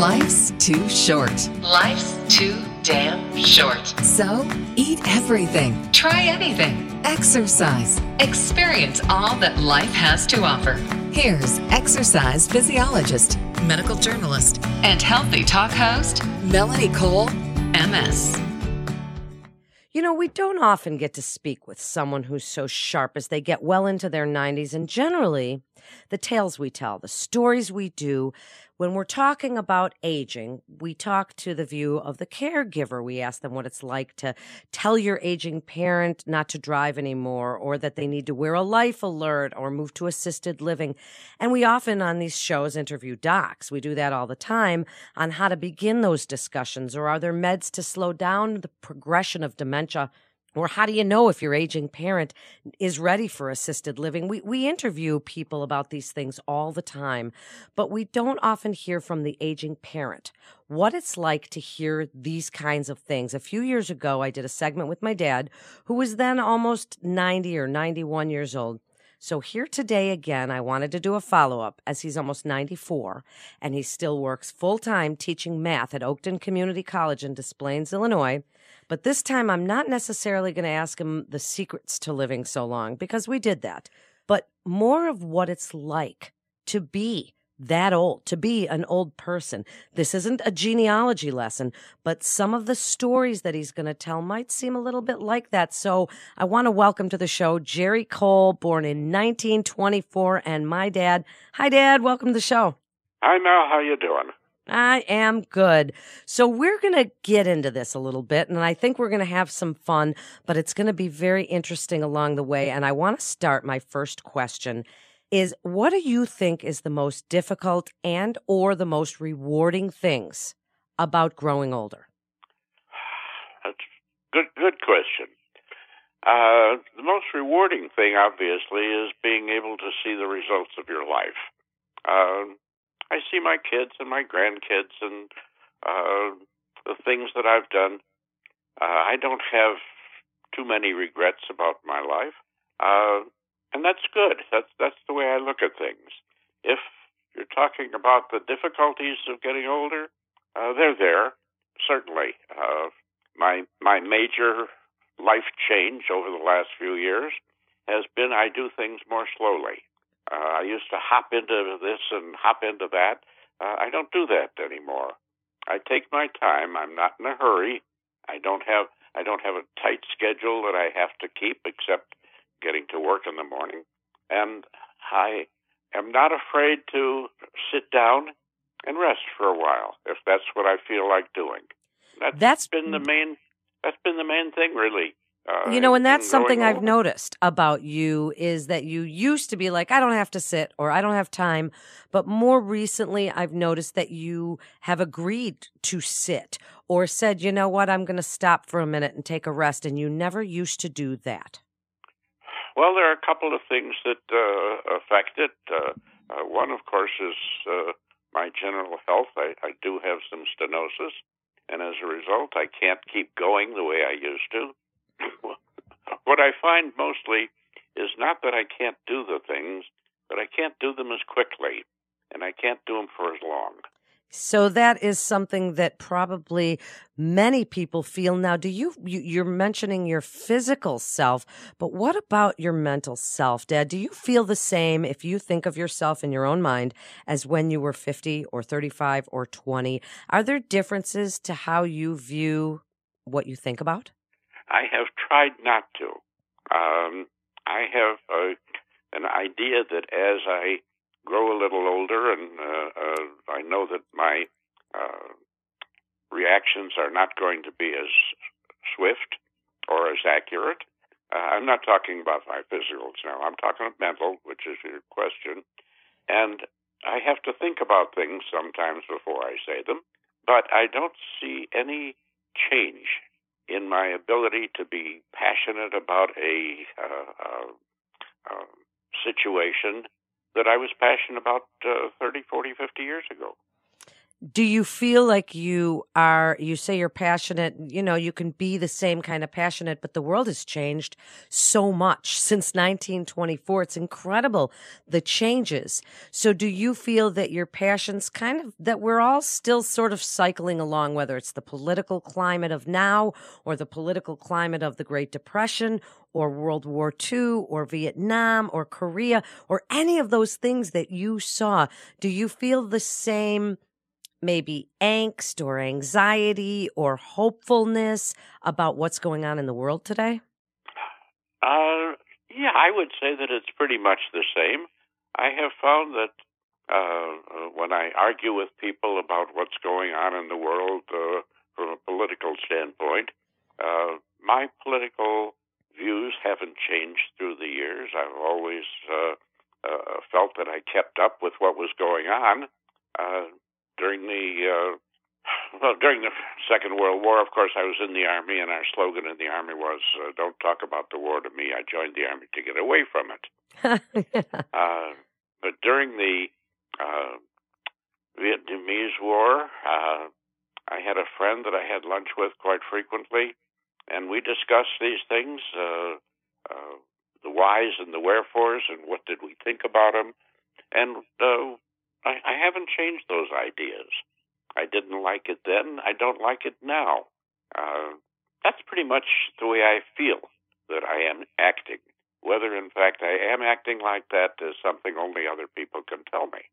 Life's too short. Life's too damn short. So eat everything. Try anything. Exercise. Experience all that life has to offer. Here's exercise physiologist, medical journalist, And healthy talk host, Melanie Cole. MS. You know, we don't often get to speak with someone who's so sharp as they get well into their 90s. And generally, the tales we tell, the stories we do, when we're talking about aging, we talk to the view of the caregiver. We ask them what it's like to tell your aging parent not to drive anymore, or that they need to wear a life alert or move to assisted living. And we often on these shows interview docs. We do that all the time on how to begin those discussions, or are there meds to slow down the progression of dementia? Or how do you know if your aging parent is ready for assisted living? We, we interview people about these things all the time, but we don't often hear from the aging parent what it's like to hear these kinds of things. A few years ago, I did a segment with my dad, who was then almost 90 or 91 years old. So here today again, I wanted to do a follow up as he's almost 94 and he still works full time teaching math at Oakton Community College in Des Plaines, Illinois. But this time I'm not necessarily going to ask him the secrets to living so long because we did that, but more of what it's like to be that old, to be an old person. This isn't a genealogy lesson, but some of the stories that he's going to tell might seem a little bit like that. So I want to welcome to the show Jerry Cole, born in 1924, and my dad. Hi, Dad. Welcome to the show. Hi, Mel. How you doing? I am good. So we're going to get into this a little bit and I think we're going to have some fun, but it's going to be very interesting along the way. And I want to start my first question is what do you think is the most difficult and or the most rewarding things about growing older? That's good. Good question. Uh, the most rewarding thing, obviously, is being able to see the results of your life. Uh, I see my kids and my grandkids and uh, the things that I've done. Uh, I don't have too many regrets about my life, uh, and that's good. That's that's the way I look at things. If you're talking about the difficulties of getting older, uh, they're there certainly. Uh, my my major life change over the last few years has been I do things more slowly. Uh, I used to hop into this and hop into that. Uh, I don't do that anymore. I take my time. I'm not in a hurry. I don't have I don't have a tight schedule that I have to keep except getting to work in the morning. And I am not afraid to sit down and rest for a while if that's what I feel like doing. That's, That's- been the main that's been the main thing really. Uh, You know, and that's something I've older. noticed about you is that you used to be like, I don't have to sit or I don't have time. But more recently, I've noticed that you have agreed to sit or said, you know what, I'm going to stop for a minute and take a rest. And you never used to do that. Well, there are a couple of things that uh, affect it. Uh, uh, one, of course, is uh, my general health. I, I do have some stenosis, and as a result, I can't keep going the way I used to. what I find mostly is not that I can't do the things, but I can't do them as quickly, and I can't do them for as long. So that is something that probably many people feel now. Do you, you you're mentioning your physical self, but what about your mental self, Dad? Do you feel the same if you think of yourself in your own mind as when you were 50 or 35 or 20? Are there differences to how you view what you think about? I have tried not to. Um, I have uh, an idea that as I grow a little older, and uh, uh, I know that my uh, reactions are not going to be as swift or as accurate. Uh, I'm not talking about my physicals now. I'm talking about mental, which is your question. And I have to think about things sometimes before I say them, but I don't see any change in my ability to be passionate about a uh, uh, uh, situation that I was passionate about uh, 30, 40, 50 years ago. Do you feel like you are you say you're passionate you know you can be the same kind of passionate but the world has changed so much since 1924 it's incredible the changes. So do you feel that your passions kind of that we're all still sort of cycling along whether it's the political climate of now or the political climate of the great depression or World War II or Vietnam or Korea or any of those things that you saw? Do you feel the same maybe angst or anxiety or hopefulness about what's going on in the world today? Uh, yeah, I would say that it's pretty much the same. I have found that uh, when I argue with people about what's going on in the world uh, from a political standpoint, uh, my political views haven't changed through the years. I've always uh, uh, felt that I kept up with what was going on. Uh, during the uh, well during the Second World War. Of course, I was in the army, and our slogan in the army was uh, "Don't talk about the war to me. I joined the army to get away from it." uh, but during the uh, Vietnamese War, uh, I had a friend that I had lunch with quite frequently, and we discussed these things. Uh, uh, the whys and the wherefores, and what did we think about them? And uh, I, I haven't changed those ideas. I didn't like it then. I don't like it now. Uh, that's pretty much the way I feel that I am acting. Whether, in fact, I am acting like that is something only other people can tell me.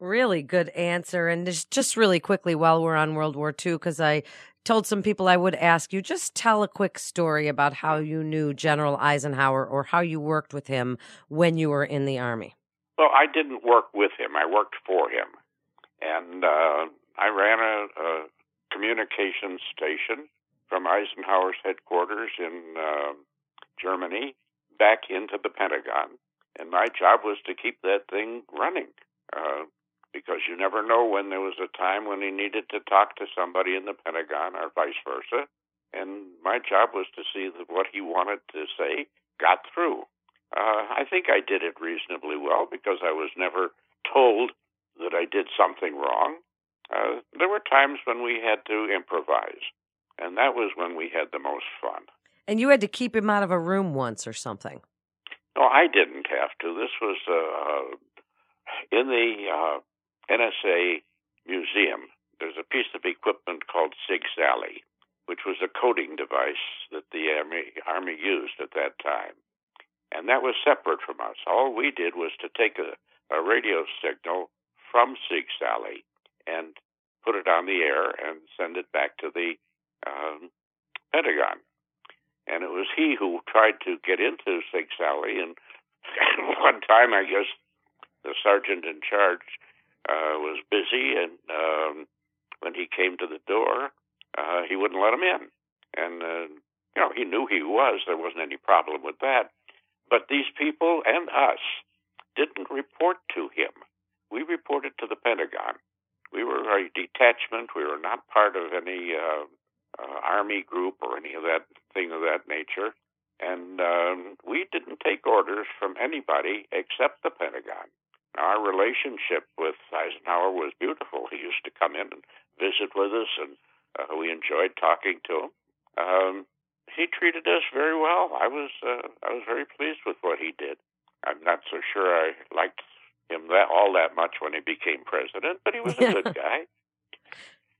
Really good answer. And just, really quickly, while we're on World War II, because I told some people I would ask you, just tell a quick story about how you knew General Eisenhower or how you worked with him when you were in the Army. Well, I didn't work with him. I worked for him, and uh, I ran a, a communications station from Eisenhower's headquarters in uh, Germany back into the Pentagon, and my job was to keep that thing running. Uh, because you never know when there was a time when he needed to talk to somebody in the Pentagon or vice versa. And my job was to see that what he wanted to say got through. Uh, I think I did it reasonably well because I was never told that I did something wrong. Uh, there were times when we had to improvise, and that was when we had the most fun. And you had to keep him out of a room once or something. No, I didn't have to. This was uh, in the uh, NSA museum. There's a piece of equipment called Sig Sally, which was a coding device that the Army, Army used at that time and that was separate from us. All we did was to take a, a radio signal from SIGSALY and put it on the air and send it back to the um, Pentagon. And it was he who tried to get into SIGSALY, and one time, I guess, the sergeant in charge uh, was busy, and um, when he came to the door, uh, he wouldn't let him in. And uh, you know, he knew he was. There wasn't any problem with that. But these people and us didn't report to him. We reported to the Pentagon. We were a detachment. We were not part of any uh, uh, army group or any of that thing of that nature. And um, we didn't take orders from anybody except the Pentagon. Our relationship with Eisenhower was beautiful. He used to come in and visit with us, and uh, we enjoyed talking to him. Um, he treated us very well. I was uh, I was very pleased with what he did. I'm not so sure I liked him that all that much when he became president, but he was a good guy.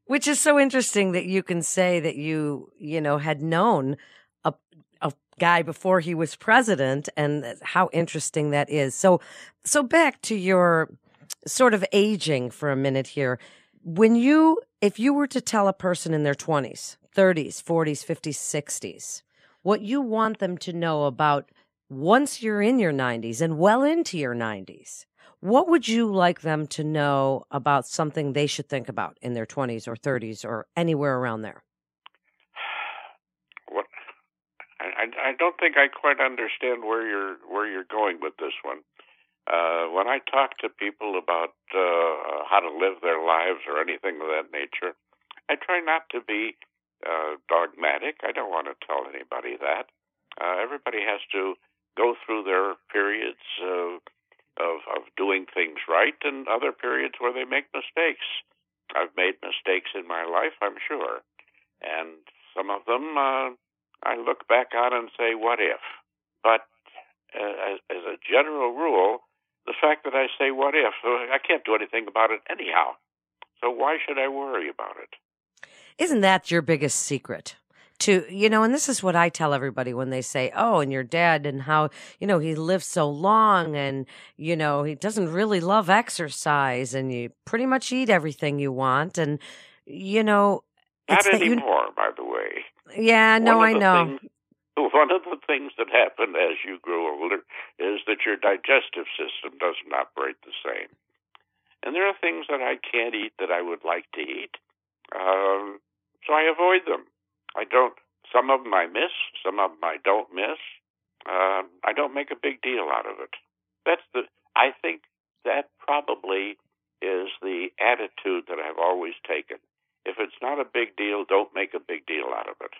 Which is so interesting that you can say that you, you know, had known a a guy before he was president and how interesting that is. So so back to your sort of aging for a minute here. When you if you were to tell a person in their 20s 30s, 40s, 50s, 60s, what you want them to know about once you're in your 90s and well into your 90s, what would you like them to know about something they should think about in their 20s or 30s or anywhere around there? What I, I don't think I quite understand where you're where you're going with this one. Uh, when I talk to people about uh, how to live their lives or anything of that nature, I try not to be uh, dogmatic. I don't want to tell anybody that. Uh, everybody has to go through their periods of, of of doing things right and other periods where they make mistakes. I've made mistakes in my life, I'm sure, and some of them uh, I look back on and say, "What if?" But uh, as, as a general rule, the fact that I say "What if," I can't do anything about it anyhow. So why should I worry about it? Isn't that your biggest secret? To, you know, and this is what I tell everybody when they say, oh, and your dad and how, you know, he lived so long and, you know, he doesn't really love exercise and you pretty much eat everything you want. And, you know, not anymore, you, by the way. Yeah, no, I know. Things, one of the things that happen as you grow older is that your digestive system doesn't operate the same. And there are things that I can't eat that I would like to eat. Um, so I avoid them. I don't. Some of them I miss. Some of them I don't miss. Uh, I don't make a big deal out of it. That's the. I think that probably is the attitude that I've always taken. If it's not a big deal, don't make a big deal out of it.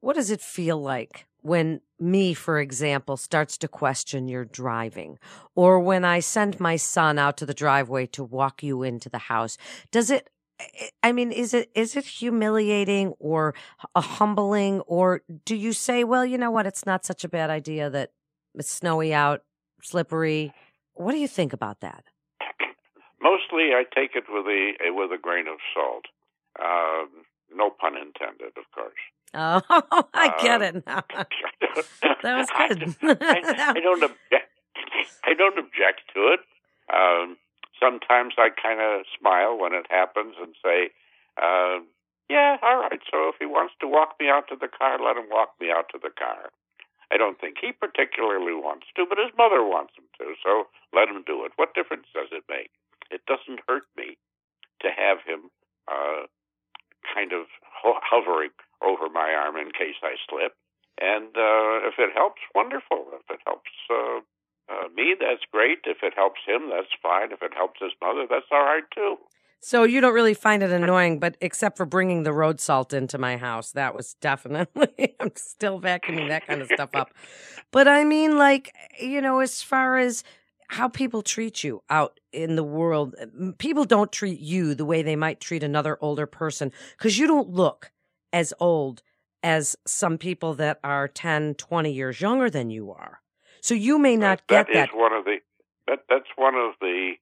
What does it feel like when me, for example, starts to question your driving? Or when I send my son out to the driveway to walk you into the house? Does it I mean, is it is it humiliating or a humbling, or do you say, well, you know what, it's not such a bad idea that it's snowy out, slippery? What do you think about that? Mostly, I take it with a with a grain of salt. Um, no pun intended, of course. Oh, I get um, it now. that was good. I, I, don't object. I don't object to it. Um, sometimes I kind of smile when it happens and say, uh, "Yeah, all right. So if he wants to walk me out to the car, let him walk me out to the car." I don't think he particularly wants to, but his mother wants him to, so let him do it. What difference does it make? It doesn't hurt me to have him uh, kind of ho- hovering over my arm in case I slip. And uh, if it helps, wonderful. If it helps uh, uh, me, that's great. If it helps him, that's fine. If it helps his mother, that's all right too. So you don't really find it annoying, but except for bringing the road salt into my house, that was definitely. I'm still vacuuming that kind of stuff up. But I mean, like you know, as far as how people treat you out in the world. People don't treat you the way they might treat another older person because you don't look as old as some people that are 10, 20 years younger than you are. So you may not that, get that. That is one of the that that's one of the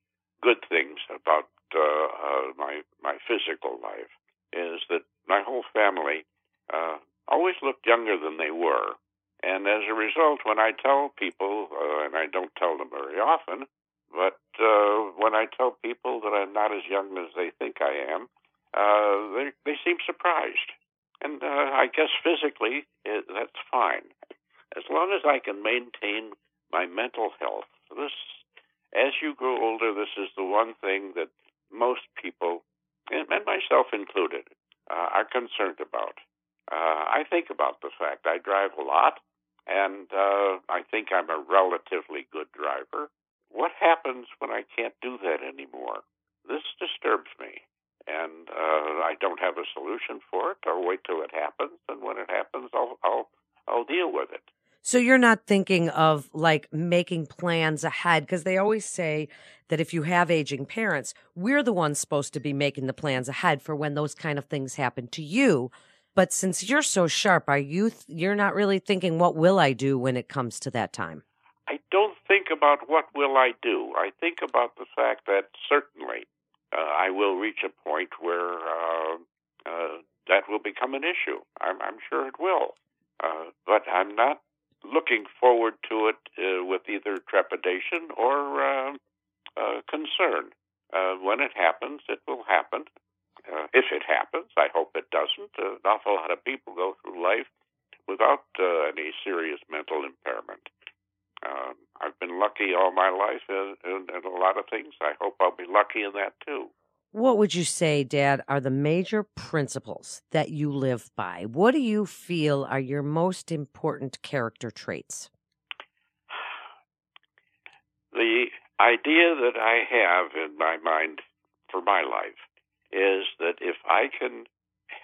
good things about uh, uh, my my physical life is that my whole family uh, always looked younger than they were. And as a result, when I tell people, uh, and I don't tell them very often, but uh, when I tell people that I'm not as young as they think I am, uh, they they seem surprised. And uh, I guess physically, it, that's fine, as long as I can maintain my mental health. This, as you grow older, this is the one thing that most people, and myself included, uh, are concerned about. Uh, I think about the fact I drive a lot and uh, I think I'm a relatively good driver. What happens when I can't do that anymore? This disturbs me, and uh, I don't have a solution for it. I'll wait till it happens, and when it happens, I'll I'll I'll deal with it. So you're not thinking of like making plans ahead because they always say that if you have aging parents, we're the ones supposed to be making the plans ahead for when those kind of things happen to you but since you're so sharp, are you th- you're not really thinking what will I do when it comes to that time? I don't think about what will I do. I think about the fact that certainly uh, I will reach a point where uh, uh, that will become an issue. I'm, I'm sure it will, uh, but I'm not looking forward to it uh, with either trepidation or uh, uh, concern. when it happens, it will happen, uh, if it happens, I hope it doesn't. Uh, an awful lot of people go through life without uh, any serious mental impairment. Um, I've been lucky all my life in, in, in a lot of things. I hope I'll be lucky in that too. What would you say, Dad, are the major principles that you live by? What do you feel are your most important character traits? The idea that I have in my mind for my life is that if I can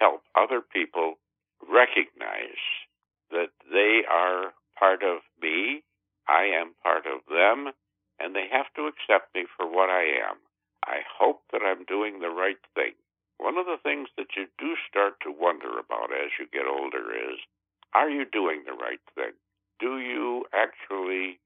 help other people recognize that they are part of me, I am part of them, and they have to accept me for what I am. I hope that I'm doing the right thing. One of the things that you do start to wonder about as you get older is are you doing the right thing? Do you actually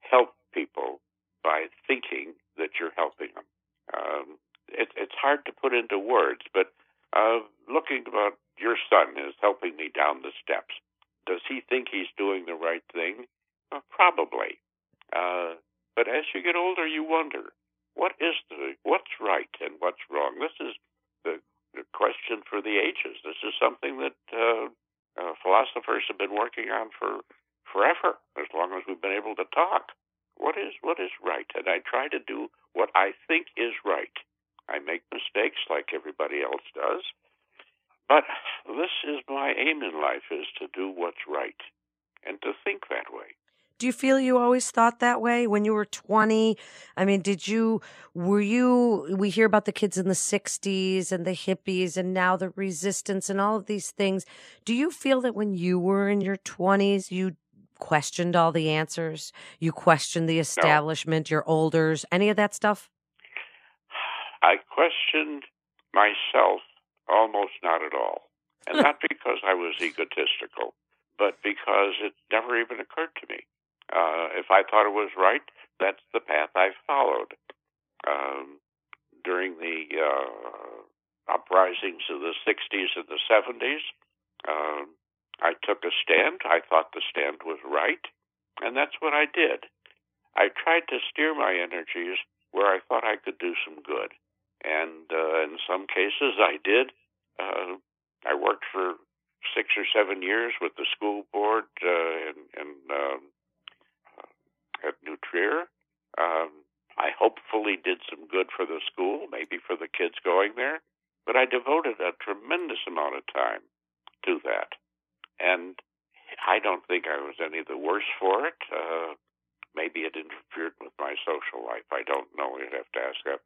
help people by thinking that you're helping them? Um, it, it's hard to put into words, but uh, looking about your son is helping me down the steps. Does he think he's doing the right thing? Probably. Uh, but as you get older, you wonder what is the what's right and what's wrong. This is the, the question for the ages. This is something that uh, uh, philosophers have been working on for forever, as long as we've been able to talk. What is what is right? And I try to do what I think is right. I make mistakes like everybody else does, but this is my aim in life: is to do what's right and to think that way. Do you feel you always thought that way when you were 20? I mean, did you, were you, we hear about the kids in the 60s and the hippies and now the resistance and all of these things. Do you feel that when you were in your 20s, you questioned all the answers? You questioned the establishment, no. your elders, any of that stuff? I questioned myself almost not at all. And not because I was egotistical, but because it never even occurred to me. Uh, if I thought it was right, that's the path I followed. Um, during the uh, uprisings of the 60s and the 70s, uh, I took a stand. I thought the stand was right, and that's what I did. I tried to steer my energies where I thought I could do some good. And uh, in some cases, I did. Uh, I worked for six or seven years with the school board uh, in, in um, at New Trier. Um, I hopefully did some good for the school, maybe for the kids going there, but I devoted a tremendous amount of time to that. And I don't think I was any the worse for it. Uh, maybe it interfered with my social life. I don't know. You'd have to ask that.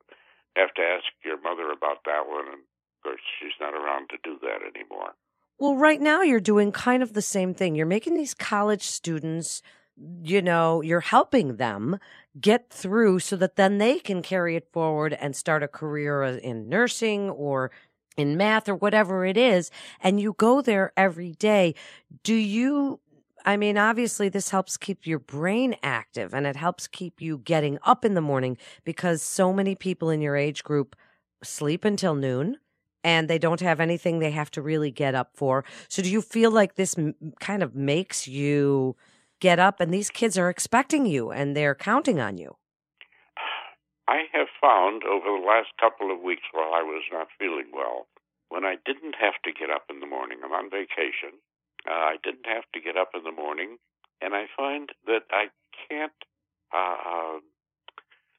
Have to ask your mother about that one, and of course, she's not around to do that anymore. Well, right now you're doing kind of the same thing. You're making these college students you know, you're helping them get through so that then they can carry it forward and start a career uh, in nursing or in math or whatever it is. And you go there every day. Do you, I mean, obviously this helps keep your brain active and it helps keep you getting up in the morning because so many people in your age group sleep until noon and they don't have anything they have to really get up for. So do you feel like this kind of makes you get up and these kids are expecting you and they're counting on you. I have found over the last couple of weeks while I was not feeling well, when I didn't have to get up in the morning, I'm on vacation, uh, I didn't have to get up in the morning, and I find that I can't, uh,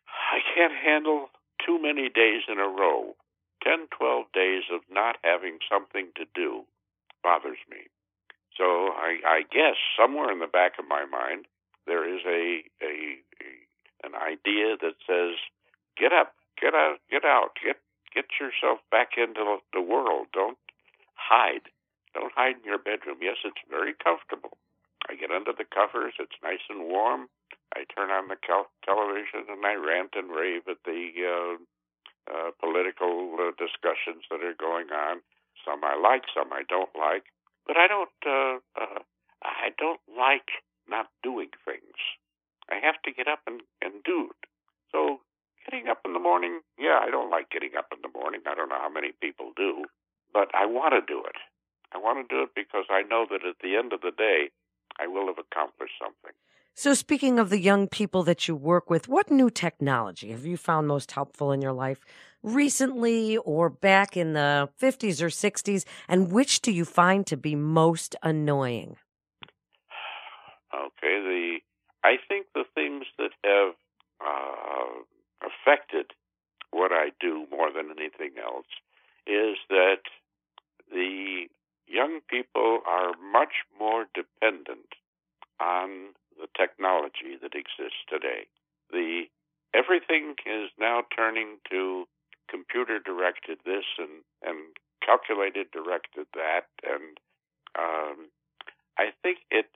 I can't handle too many days in a row. 10, 12 days of not having something to do bothers me. So I, I guess somewhere in the back of my mind there is a, a, a an idea that says, get up, get out, get out, get get yourself back into the world. Don't hide. Don't hide in your bedroom. Yes, it's very comfortable. I get under the covers. It's nice and warm. I turn on the cal- television and I rant and rave at the uh, uh, political uh, discussions that are going on. Some I like, some I don't like. But I don't. Uh, uh, I don't like not doing things. I have to get up and and do it. So getting up in the morning, yeah, I don't like getting up in the morning. I don't know how many people do, but I want to do it. I want to do it because I know that at the end of the day, I will have accomplished something. So, speaking of the young people that you work with, what new technology have you found most helpful in your life recently or back in the 50s or 60s? And which do you find to be most annoying? Okay, the I think the things that have uh, affected what I do more than anything else is that the young people are much more dependent on the technology that exists today. The everything is now turning to computer directed this and and calculated directed that, and um, I think it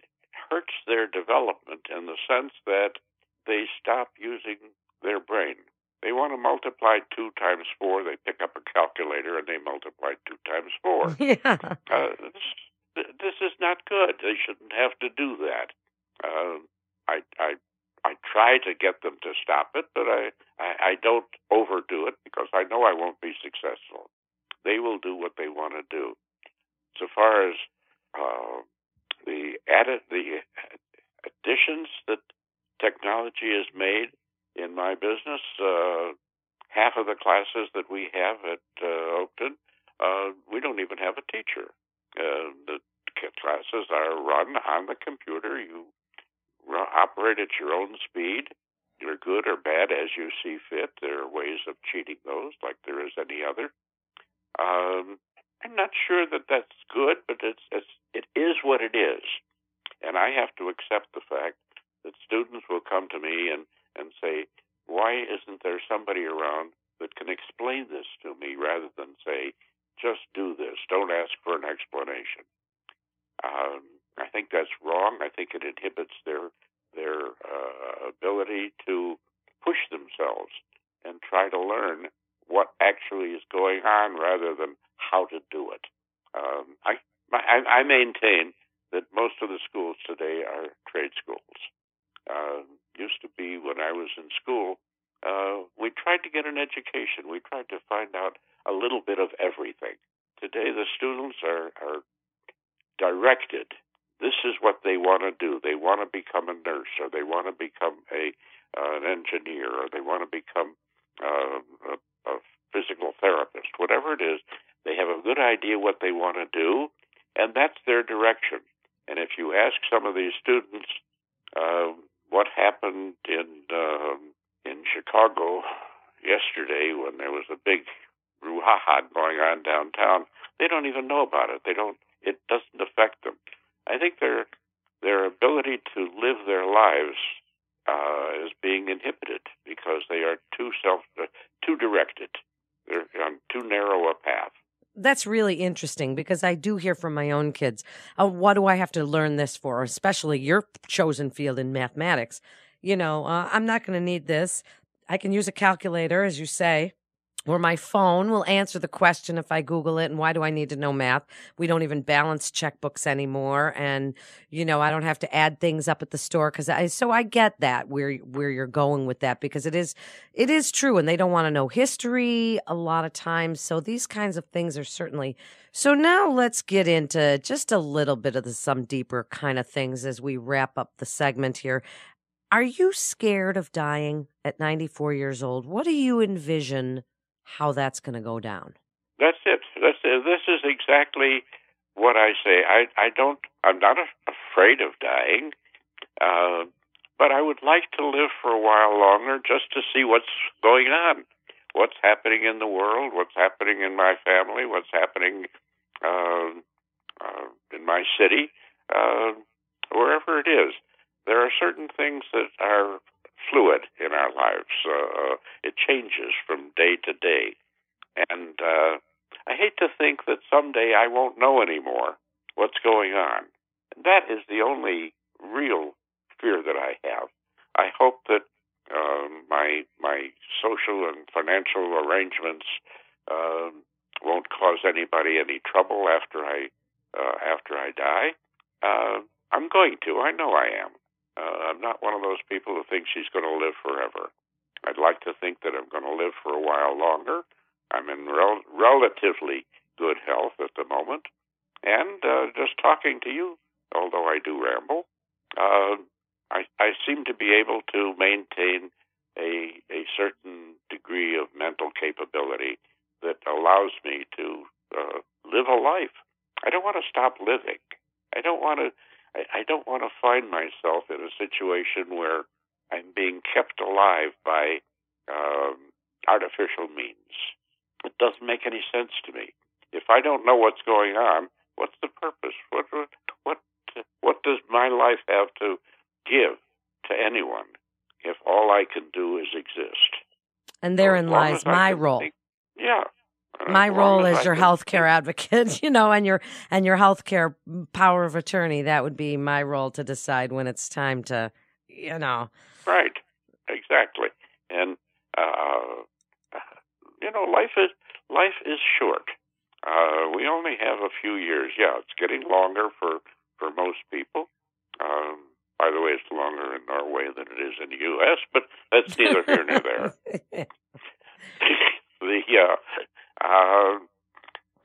hurts their development in the sense that they stop using their brain. They want to multiply two times four. They pick up a calculator and they multiply two times four. Yeah. Uh, this, this is not good. They shouldn't have to do that. Uh, I, I, I try to get them to stop it, but I, I, I don't overdo it because I know I won't be successful. They will do what they want to do. So far as uh, the added the additions that technology has made in my business, uh, half of the classes that we have at uh, Oakton, uh, we don't even have a teacher. Uh, the classes are run on the computer. You operate at your own speed. You're good or bad as you see fit. There are ways of cheating those, like there is any other. Um, I'm not sure that that's good, but it's, it's it is what it is, and I have to accept the fact that students will come to me and and say, "Why isn't there somebody around that can explain this to me?" Rather than say, "Just do this. Don't ask for an explanation." Um, I think that's wrong. I think it inhibits their their uh, ability to push themselves and try to learn what actually is going on rather than how to do it. Um, I, I, I maintain that most of the schools today are trade schools. Uh, used to be when I was in school, uh, we tried to get an education. We tried to find out a little bit of everything. Today, the students are, are directed this is what they want to do. They want to become a nurse, or they want to become a uh, an engineer, or they want to become uh, a, a physical therapist. Whatever it is, they have a good idea what they want to do, and that's their direction. And if you ask some of these students uh, what happened in uh, in Chicago yesterday when there was a big brouhaha going on downtown, they don't even know about it. They don't. It doesn't affect them. I think their their ability to live their lives uh, is being inhibited because they are too self uh, too directed. They're on too narrow a path. That's really interesting because I do hear from my own kids, oh, what do I have to learn this for? Especially your chosen field in mathematics. You know, uh, I'm not going to need this. I can use a calculator, as you say or my phone will answer the question if I Google it. And why do I need to know math? We don't even balance checkbooks anymore. And, you know, I don't have to add things up at the store because I, so I get that where, where you're going with that because it is, it is true. And they don't want to know history a lot of times. So these kinds of things are certainly. So now let's get into just a little bit of the, some deeper kind of things as we wrap up the segment here. Are you scared of dying at 94 years old? What do you envision how that's going to go down. That's it. That's it. This is exactly what I say. I, I don't. I'm not afraid of dying, uh, but I would like to live for a while longer just to see what's going on, what's happening in the world, what's happening in my family, what's happening uh, uh, in my city, uh, wherever it is. There are certain things that are fluid in our lives. Uh, it changes from day to day. And uh, I hate to think that someday I won't know anymore what's going on. And that is the only real fear that I have. I hope that um, my my social and financial arrangements uh, won't cause anybody any trouble after I uh, after I die. Uh, I'm going to. I know I am. Uh, I'm not one of those people who thinks she's going to live forever. I'd like to think that I'm going to live for a while longer. I'm in rel- relatively good health at the moment. And uh, just talking to you, although I do ramble, uh, I, I seem to be able to maintain a, a certain degree of mental capability that allows me to uh, live a life. I don't want to stop living. I don't want to I, I don't want to find myself in a situation where I'm being kept alive by um, artificial means. It doesn't make any sense to me. If I don't know what's going on, what's the purpose? What what what does my life have to give to anyone if all I can do is exist? And therein lies my role. Think, yeah, my role as, as your healthcare advocate, you know, and your and your healthcare power of attorney. That would be my role to decide when it's time to, you know. Right. Exactly. And uh, you know, life is life is short. Uh, we only have a few years. Yeah, it's getting longer for for most people. Um, By the way, it's longer in Norway than it is in the U.S., but that's neither here nor there. the uh, uh,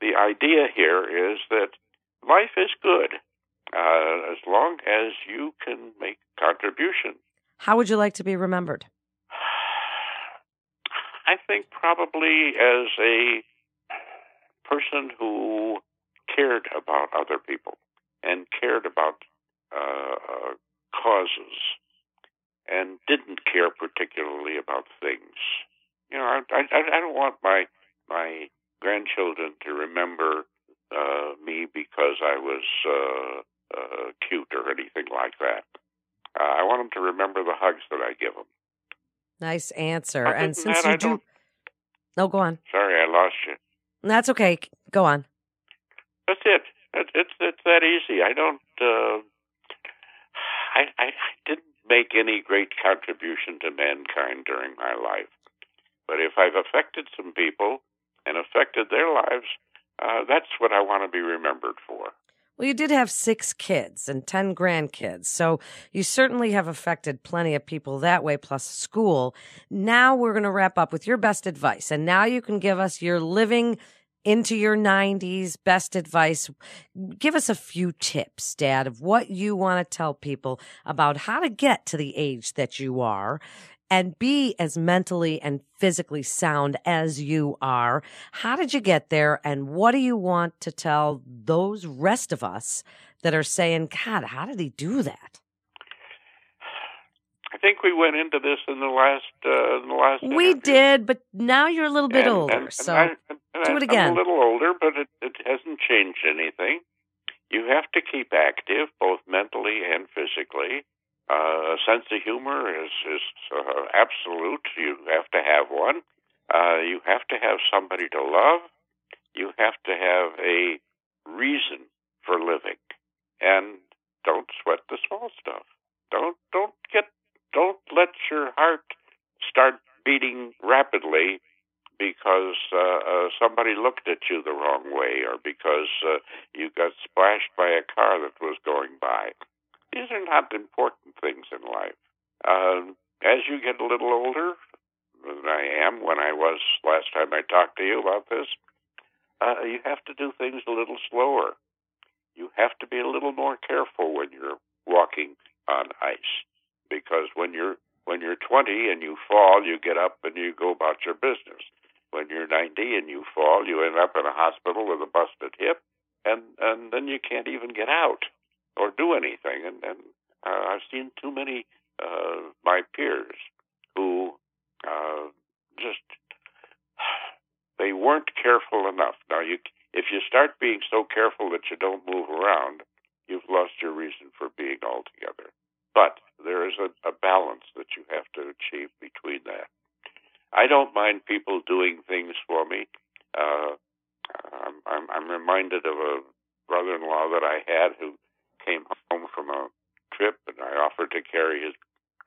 the idea here is that life is good uh, as long as you can make contribution. How would you like to be remembered? I think probably as a person who cared about other people and cared about uh, uh, causes and didn't care particularly about things. You know, I, I, I don't want my grandchildren to remember uh, me because I was uh, uh, cute or anything like that. Uh, I want them to remember the hugs that I give them. Nice answer. Other and since that, you I do, don't- no, go on. Sorry, I lost you. That's okay. Go on. That's it. It's it's, it's that easy. I don't. Uh, I, I I didn't make any great contribution to mankind during my life, but if I've affected some people and affected their lives, uh, that's what I want to be remembered for. Well, you did have six kids and 10 grandkids. So you certainly have affected plenty of people that way, plus school. Now we're going to wrap up with your best advice. And now you can give us your living into your 90s best advice. Give us a few tips, Dad, of what you want to tell people about how to get to the age that you are and be as mentally and physically sound as you are. How did you get there? And what do you want to tell those rest of us that are saying, God, how did he do that? I think we went into this in the last uh, in the last. We interview. did, but now you're a little bit And- older. and- and so I, do it again. I'm a little older, but it, it hasn't changed anything. You have to keep active, both mentally and physically. Uh, a sense of humor is is uh, absolute. You have to have one. Uh, you have to have somebody to love. You have to have a reason for living, and don't sweat the small stuff. Don't don't get don't let your heart start beating rapidly because uh, uh, somebody looked at you the wrong way or because uh, you got splashed by a car that was going by. These are not important things in life. Uh, as you get a little older, than I am when I was last time I talked to you about this, uh, you have to do things a little slower. You have to be a little more careful when you're walking on ice because when you're when you're 20 and you fall, you get up and you go about your business. When you're 90 and you fall, you end up in a hospital with a busted hip, and and then you can't even get out or do anything. And, and uh, I've seen too many uh, my peers who uh, just they weren't careful enough. Now you, if you start being so careful that you don't move around, you've lost your reason for being altogether. But there is a, a balance that you have to achieve between that. I don't mind people doing things for me. Uh, I'm, I'm, I'm reminded of a brother-in-law that I had who came home from a trip, and I offered to carry his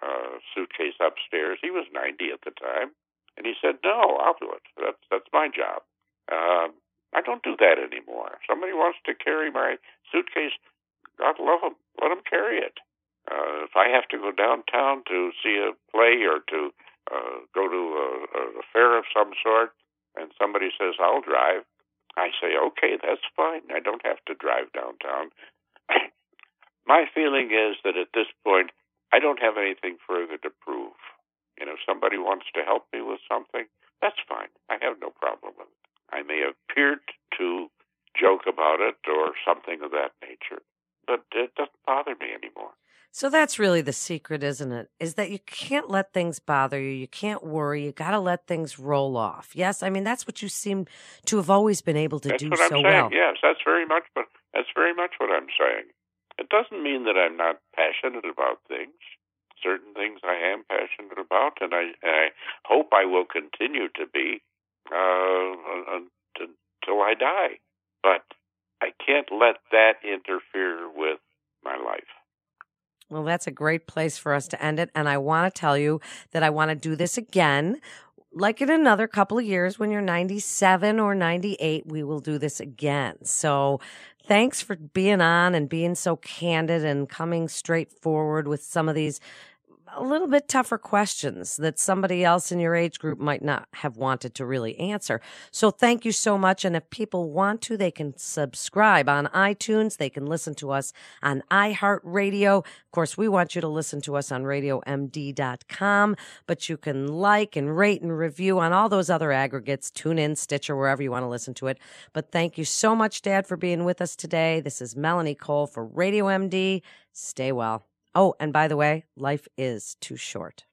uh, suitcase upstairs. He was 90 at the time, and he said, "No, I'll do it. That's that's my job." Um, I don't do that anymore. Somebody wants to carry my suitcase. God love them. Let them carry it. Uh, if I have to go downtown to see a play or to uh, go to a, a fair of some sort, and somebody says I'll drive, I say okay, that's fine. I don't have to drive downtown. My feeling is that at this point, I don't have anything further to prove. You know, if somebody wants to help me with something, that's fine. I have no problem with it. I may have appeared to joke about it or something of that nature, but it doesn't bother me anymore. So that's really the secret, isn't it? Is that you can't let things bother you. You can't worry. You got to let things roll off. Yes, I mean that's what you seem to have always been able to that's do what I'm so saying. well. Yes, that's very much. But that's very much what I'm saying. It doesn't mean that I'm not passionate about things. Certain things I am passionate about, and I, I hope I will continue to be uh, until I die. But I can't let that interfere with my life. Well, that's a great place for us to end it. And I want to tell you that I want to do this again like in another couple of years, when you're 97 or 98, we will do this again. So thanks for being on and being so candid and coming straight forward with some of these a little bit tougher questions that somebody else in your age group might not have wanted to really answer. So thank you so much. And if people want to, they can subscribe on iTunes. They can listen to us on iHeartRadio. Of course, we want you to listen to us on radiomd.com, but you can like and rate and review on all those other aggregates, TuneIn, Stitcher, wherever you want to listen to it. But thank you so much, Dad, for being with us today. This is Melanie Cole for Radio MD. Stay well. Oh, and by the way, life is too short.